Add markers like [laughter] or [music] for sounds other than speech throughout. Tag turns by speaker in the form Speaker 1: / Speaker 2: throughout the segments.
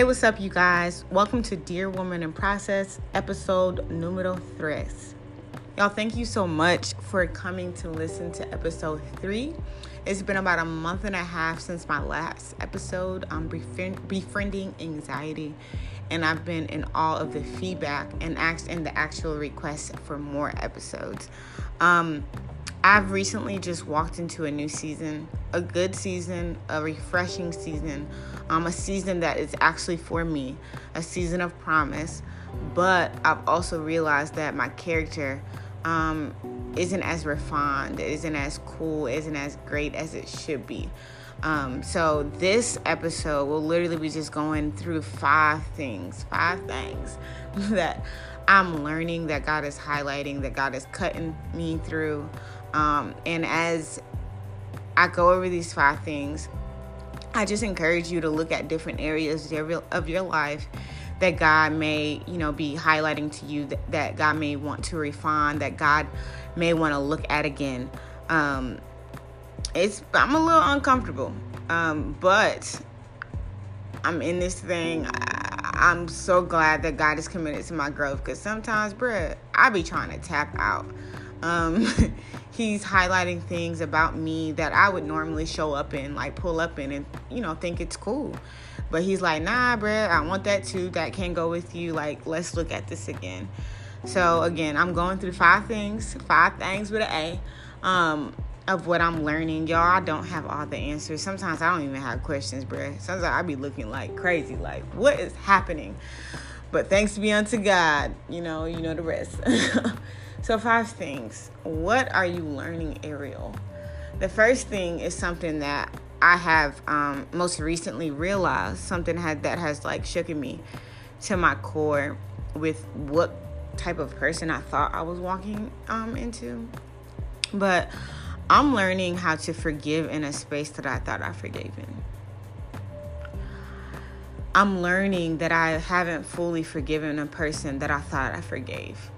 Speaker 1: Hey, what's up, you guys? Welcome to Dear Woman in Process, episode numero tres. Y'all, thank you so much for coming to listen to episode three. It's been about a month and a half since my last episode on befriend- befriending anxiety, and I've been in all of the feedback and asked in the actual requests for more episodes. Um, I've recently just walked into a new season, a good season, a refreshing season, um, a season that is actually for me, a season of promise. But I've also realized that my character um, isn't as refined, isn't as cool, isn't as great as it should be. Um, so this episode will literally be just going through five things, five things [laughs] that I'm learning, that God is highlighting, that God is cutting me through. Um, and as I go over these five things, I just encourage you to look at different areas of your life that God may, you know, be highlighting to you that, that God may want to refine, that God may want to look at again. Um, it's I'm a little uncomfortable, um, but I'm in this thing. I, am so glad that God is committed to my growth because sometimes, bruh, I be trying to tap out. Um, [laughs] he's highlighting things about me that I would normally show up in, like pull up in, and you know think it's cool. But he's like, nah, bruh, I want that too. That can go with you. Like, let's look at this again. So again, I'm going through five things, five things with an A, um, of what I'm learning. Y'all, I don't have all the answers. Sometimes I don't even have questions, bruh. Sometimes I be looking like crazy, like what is happening? But thanks be unto God, you know, you know the rest. [laughs] so five things. What are you learning, Ariel? The first thing is something that I have um, most recently realized something had that has like shaken me to my core with what type of person I thought I was walking um, into. But I'm learning how to forgive in a space that I thought I forgave in. I'm learning that I haven't fully forgiven a person that I thought I forgave.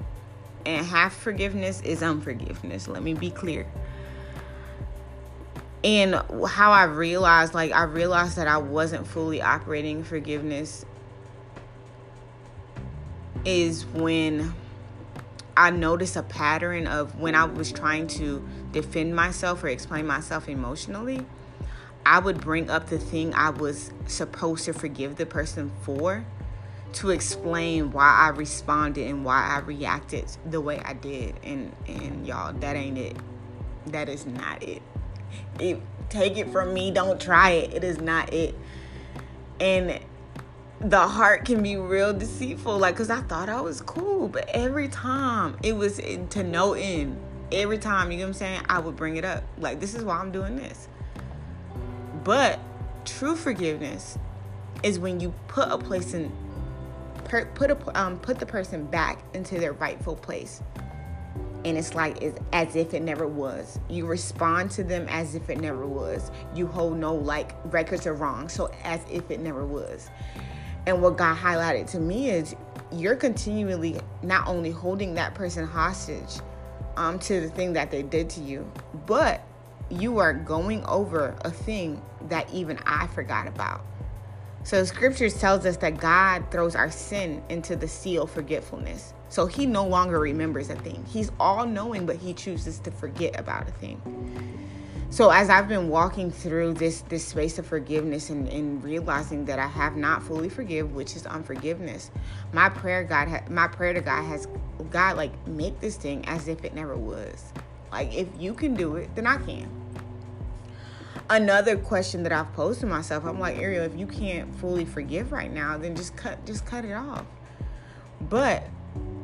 Speaker 1: And half forgiveness is unforgiveness. Let me be clear and how I realized, like, I realized that I wasn't fully operating forgiveness is when I noticed a pattern of when I was trying to defend myself or explain myself emotionally, I would bring up the thing I was supposed to forgive the person for to explain why I responded and why I reacted the way I did. And and y'all, that ain't it. That is not it it, take it from me, don't try it. It is not it. And the heart can be real deceitful. Like, cause I thought I was cool, but every time it was to no end. Every time, you know what I'm saying? I would bring it up. Like, this is why I'm doing this. But true forgiveness is when you put a place in, put a um, put the person back into their rightful place and it's like it's as if it never was. You respond to them as if it never was. You hold no like records are wrong, so as if it never was. And what God highlighted to me is you're continually not only holding that person hostage um, to the thing that they did to you, but you are going over a thing that even I forgot about. So scriptures tells us that God throws our sin into the sea of forgetfulness. So he no longer remembers a thing. He's all knowing, but he chooses to forget about a thing. So as I've been walking through this this space of forgiveness and, and realizing that I have not fully forgive, which is unforgiveness, my prayer God ha- my prayer to God has God like make this thing as if it never was. Like if you can do it, then I can another question that I've posed to myself. I'm like, Ariel, if you can't fully forgive right now, then just cut just cut it off. But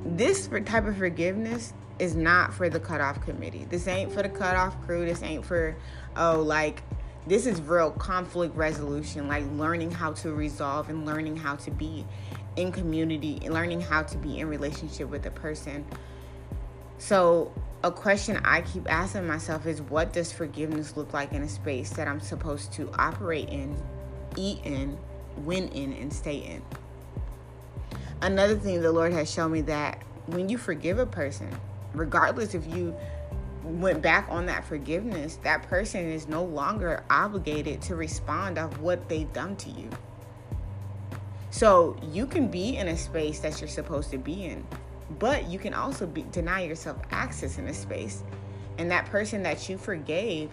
Speaker 1: this type of forgiveness is not for the cutoff committee. This ain't for the cutoff crew. This ain't for oh like this is real conflict resolution, like learning how to resolve and learning how to be in community, and learning how to be in relationship with a person. So a question I keep asking myself is what does forgiveness look like in a space that I'm supposed to operate in, eat in, win in, and stay in? Another thing the Lord has shown me that when you forgive a person, regardless if you went back on that forgiveness, that person is no longer obligated to respond of what they've done to you. So you can be in a space that you're supposed to be in, but you can also be, deny yourself access in a space. And that person that you forgave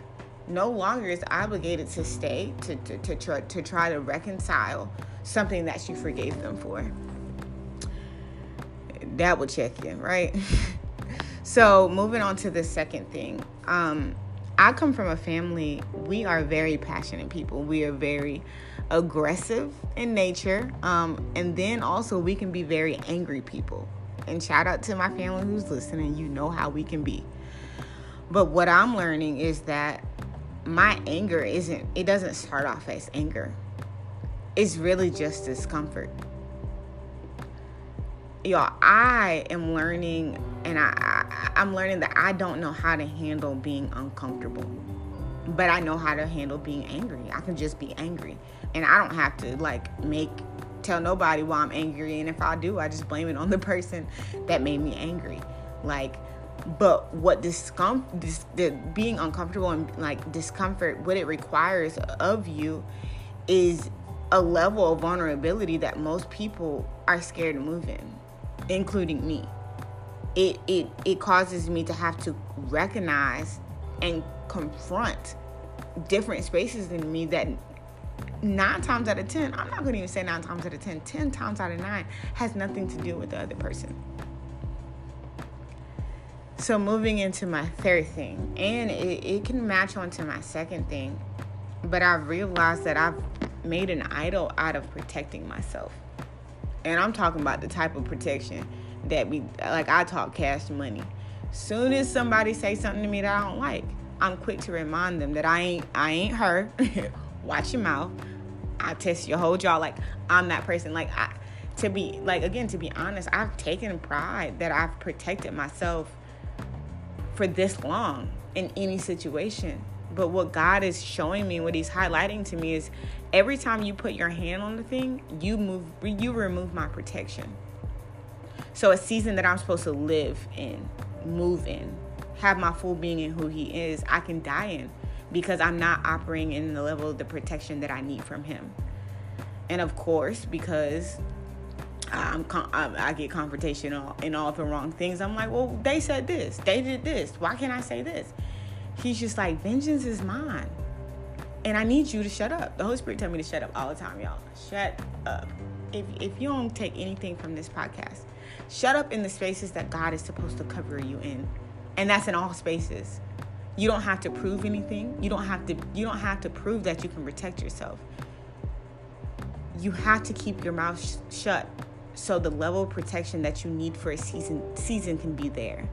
Speaker 1: no longer is obligated to stay to, to, to, try, to try to reconcile something that you forgave them for. That will check in, right? [laughs] so moving on to the second thing. Um, I come from a family, we are very passionate people. We are very aggressive in nature. Um, and then also, we can be very angry people. And shout out to my family who's listening. You know how we can be. But what I'm learning is that my anger isn't, it doesn't start off as anger, it's really just discomfort. Y'all, I am learning, and I, I, I'm learning that I don't know how to handle being uncomfortable but I know how to handle being angry. I can just be angry and I don't have to like make tell nobody why I'm angry and if I do, I just blame it on the [laughs] person that made me angry. Like but what discomfort dis- the being uncomfortable and like discomfort what it requires of you is a level of vulnerability that most people are scared to move in including me it it it causes me to have to recognize and confront different spaces in me that nine times out of ten, I'm not gonna even say nine times out of ten, ten times out of nine has nothing to do with the other person. So moving into my third thing, and it, it can match onto my second thing, but I've realized that I've made an idol out of protecting myself. And I'm talking about the type of protection that we like I talk cash money. Soon as somebody say something to me that I don't like, I'm quick to remind them that I ain't I ain't her. [laughs] Watch your mouth. I test your whole jaw. Like I'm that person. Like I to be like again to be honest, I've taken pride that I've protected myself for this long in any situation. But what God is showing me, what He's highlighting to me is every time you put your hand on the thing, you move you remove my protection. So a season that I'm supposed to live in, move in, have my full being in who he is, I can die in because I'm not operating in the level of the protection that I need from him. And of course, because I'm, I get confrontational in all the wrong things. I'm like, well, they said this, they did this. Why can't I say this? He's just like, vengeance is mine, and I need you to shut up. The Holy Spirit tell me to shut up all the time, y'all. Shut up. If if you don't take anything from this podcast, shut up in the spaces that God is supposed to cover you in. And that's in all spaces. You don't have to prove anything. You don't have to you don't have to prove that you can protect yourself. You have to keep your mouth sh- shut so the level of protection that you need for a season season can be there.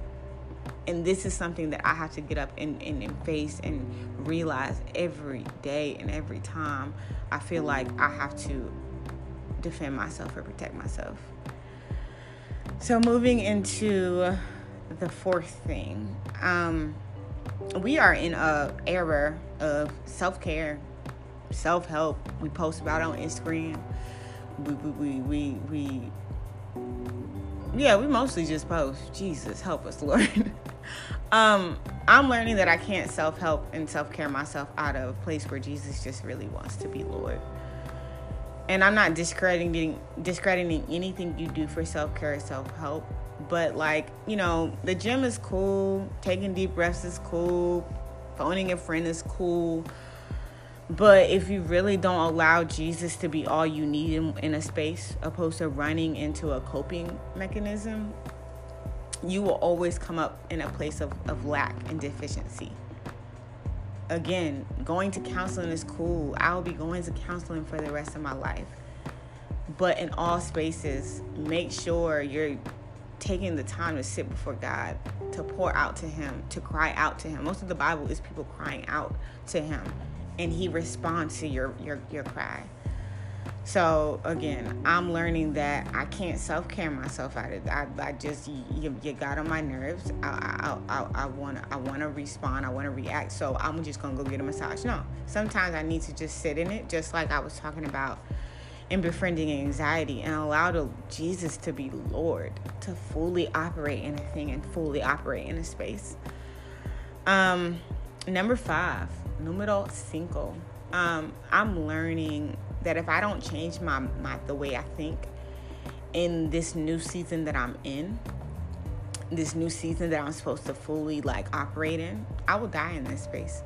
Speaker 1: And this is something that I have to get up and, and, and face and realize every day and every time I feel like I have to defend myself or protect myself. So moving into the fourth thing. Um, we are in a era of self care, self help. We post about on Instagram. We we, we we we yeah, we mostly just post. Jesus, help us, [laughs] Lord. um, I'm learning that I can't self help and self care myself out of a place where Jesus just really wants to be Lord. And I'm not discrediting discrediting anything you do for self care or self help but like, you know, the gym is cool, taking deep breaths is cool, phoning a friend is cool. But if you really don't allow Jesus to be all you need in, in, a space, opposed to running into a coping mechanism, you will always come up in a place of, of lack and deficiency. Again, going to counseling is cool. I will be going to counseling for the rest of my life. But in all spaces, make sure you're taking the time to sit before God, to pour out to Him, to cry out to Him. Most of the Bible is people crying out to Him, and He responds to your your your cry. So again, I'm learning that I can't self care myself out of. I, I just you, you got on my nerves. I I I, I want I want to respond. I want to react. So I'm just gonna go get a massage. No, sometimes I need to just sit in it, just like I was talking about in befriending anxiety and allow the, Jesus to be Lord, to fully operate in a thing and fully operate in a space. Um, number five, numero cinco. Um, I'm learning that if I don't change my, my the way I think in this new season that I'm in, this new season that I'm supposed to fully like operate in, I will die in this space.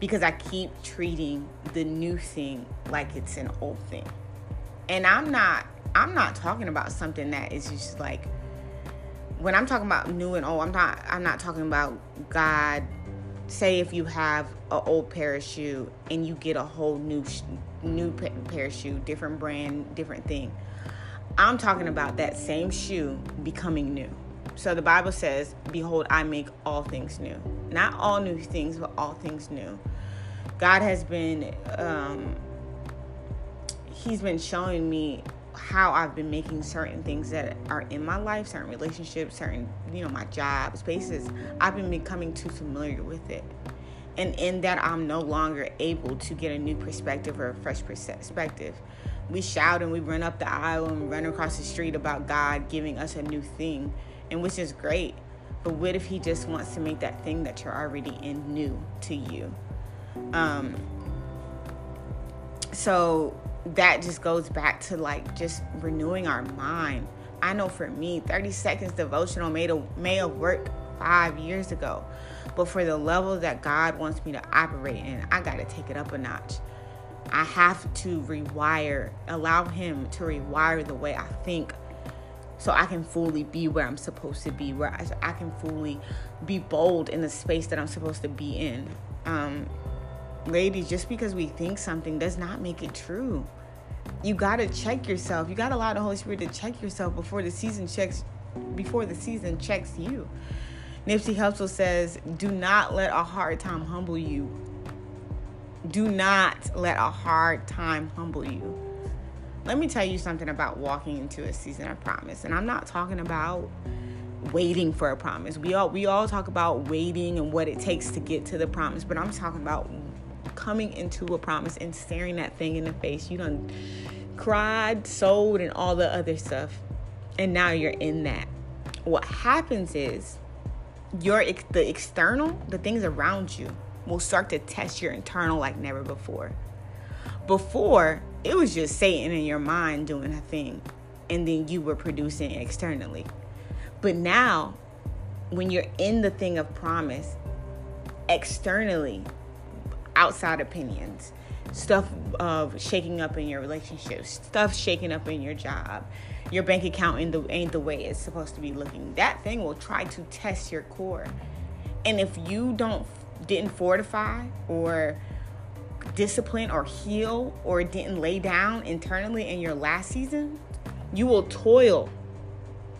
Speaker 1: Because I keep treating the new thing like it's an old thing. And I'm not I'm not talking about something that is just like when I'm talking about new and old, I'm not I'm not talking about God say if you have an old pair of shoe and you get a whole new new pair shoe, different brand, different thing. I'm talking about that same shoe becoming new. So the Bible says, Behold, I make all things new. Not all new things, but all things new. God has been, um, He's been showing me how I've been making certain things that are in my life, certain relationships, certain, you know, my job, spaces. I've been becoming too familiar with it. And in that, I'm no longer able to get a new perspective or a fresh perspective. We shout and we run up the aisle and run across the street about God giving us a new thing and which is great. But what if he just wants to make that thing that you're already in new to you? Um, so that just goes back to like just renewing our mind. I know for me, 30 seconds devotional may have, worked five years ago, but for the level that God wants me to operate in, I got to take it up a notch. I have to rewire, allow Him to rewire the way I think so I can fully be where I'm supposed to be, where I, I can fully be bold in the space that I'm supposed to be in. Um, ladies, just because we think something does not make it true. You gotta check yourself. You gotta allow the Holy Spirit to check yourself before the season checks before the season checks you. Nipsey Hussle says, "Do not let a hard time humble you. Do not let a hard time humble you." let me tell you something about walking into a season of promise. And I'm not talking about waiting for a promise. We all we all talk about waiting and what it takes to get to the promise, but I'm talking about coming into a promise and staring that thing in the face. You done cried, sold, and all the other stuff, and now you're in that. What happens is your the external, the things around you, will start to test your internal like never before. Before, it was just Satan in your mind doing a thing, and then you were producing externally. But now, when you're in the thing of promise, externally, outside opinions, stuff of shaking up in your relationships, stuff shaking up in your job, your bank account ain't the, ain't the way it's supposed to be looking. That thing will try to test your core. And if you don't didn't fortify or discipline or heal or didn't lay down internally in your last season, you will toil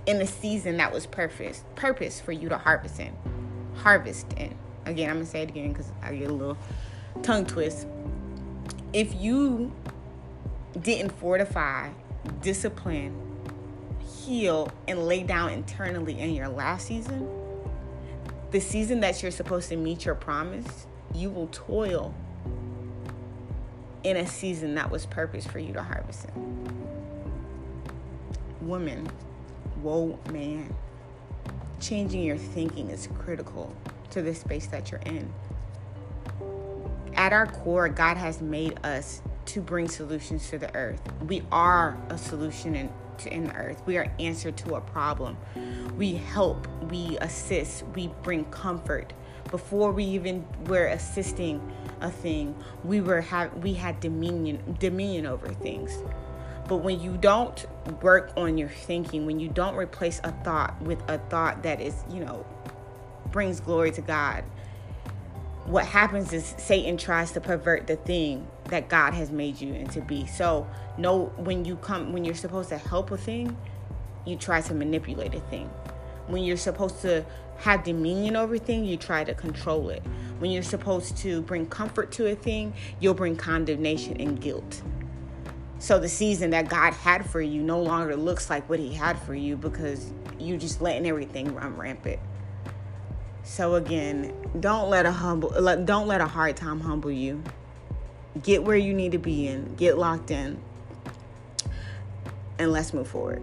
Speaker 1: in the season that was purpose purpose for you to harvest in. Harvest in. Again, I'm gonna say it again because I get a little tongue twist. If you didn't fortify, discipline, heal, and lay down internally in your last season, the season that you're supposed to meet your promise, you will toil in a season that was purpose for you to harvest in. Woman, whoa, man. Changing your thinking is critical to the space that you're in. At our core, God has made us to bring solutions to the earth. We are a solution in, to, in the earth. We are answer to a problem. We help, we assist, we bring comfort. Before we even were assisting a thing, we were have we had dominion dominion over things. But when you don't work on your thinking, when you don't replace a thought with a thought that is, you know, brings glory to God, what happens is Satan tries to pervert the thing that God has made you into be. So, no when you come when you're supposed to help a thing, you try to manipulate a thing. When you're supposed to have dominion over a thing, you try to control it. When you're supposed to bring comfort to a thing, you'll bring condemnation and guilt. So the season that God had for you no longer looks like what He had for you because you're just letting everything run rampant. So again, don't let a humble don't let a hard time humble you. Get where you need to be in, get locked in, and let's move forward.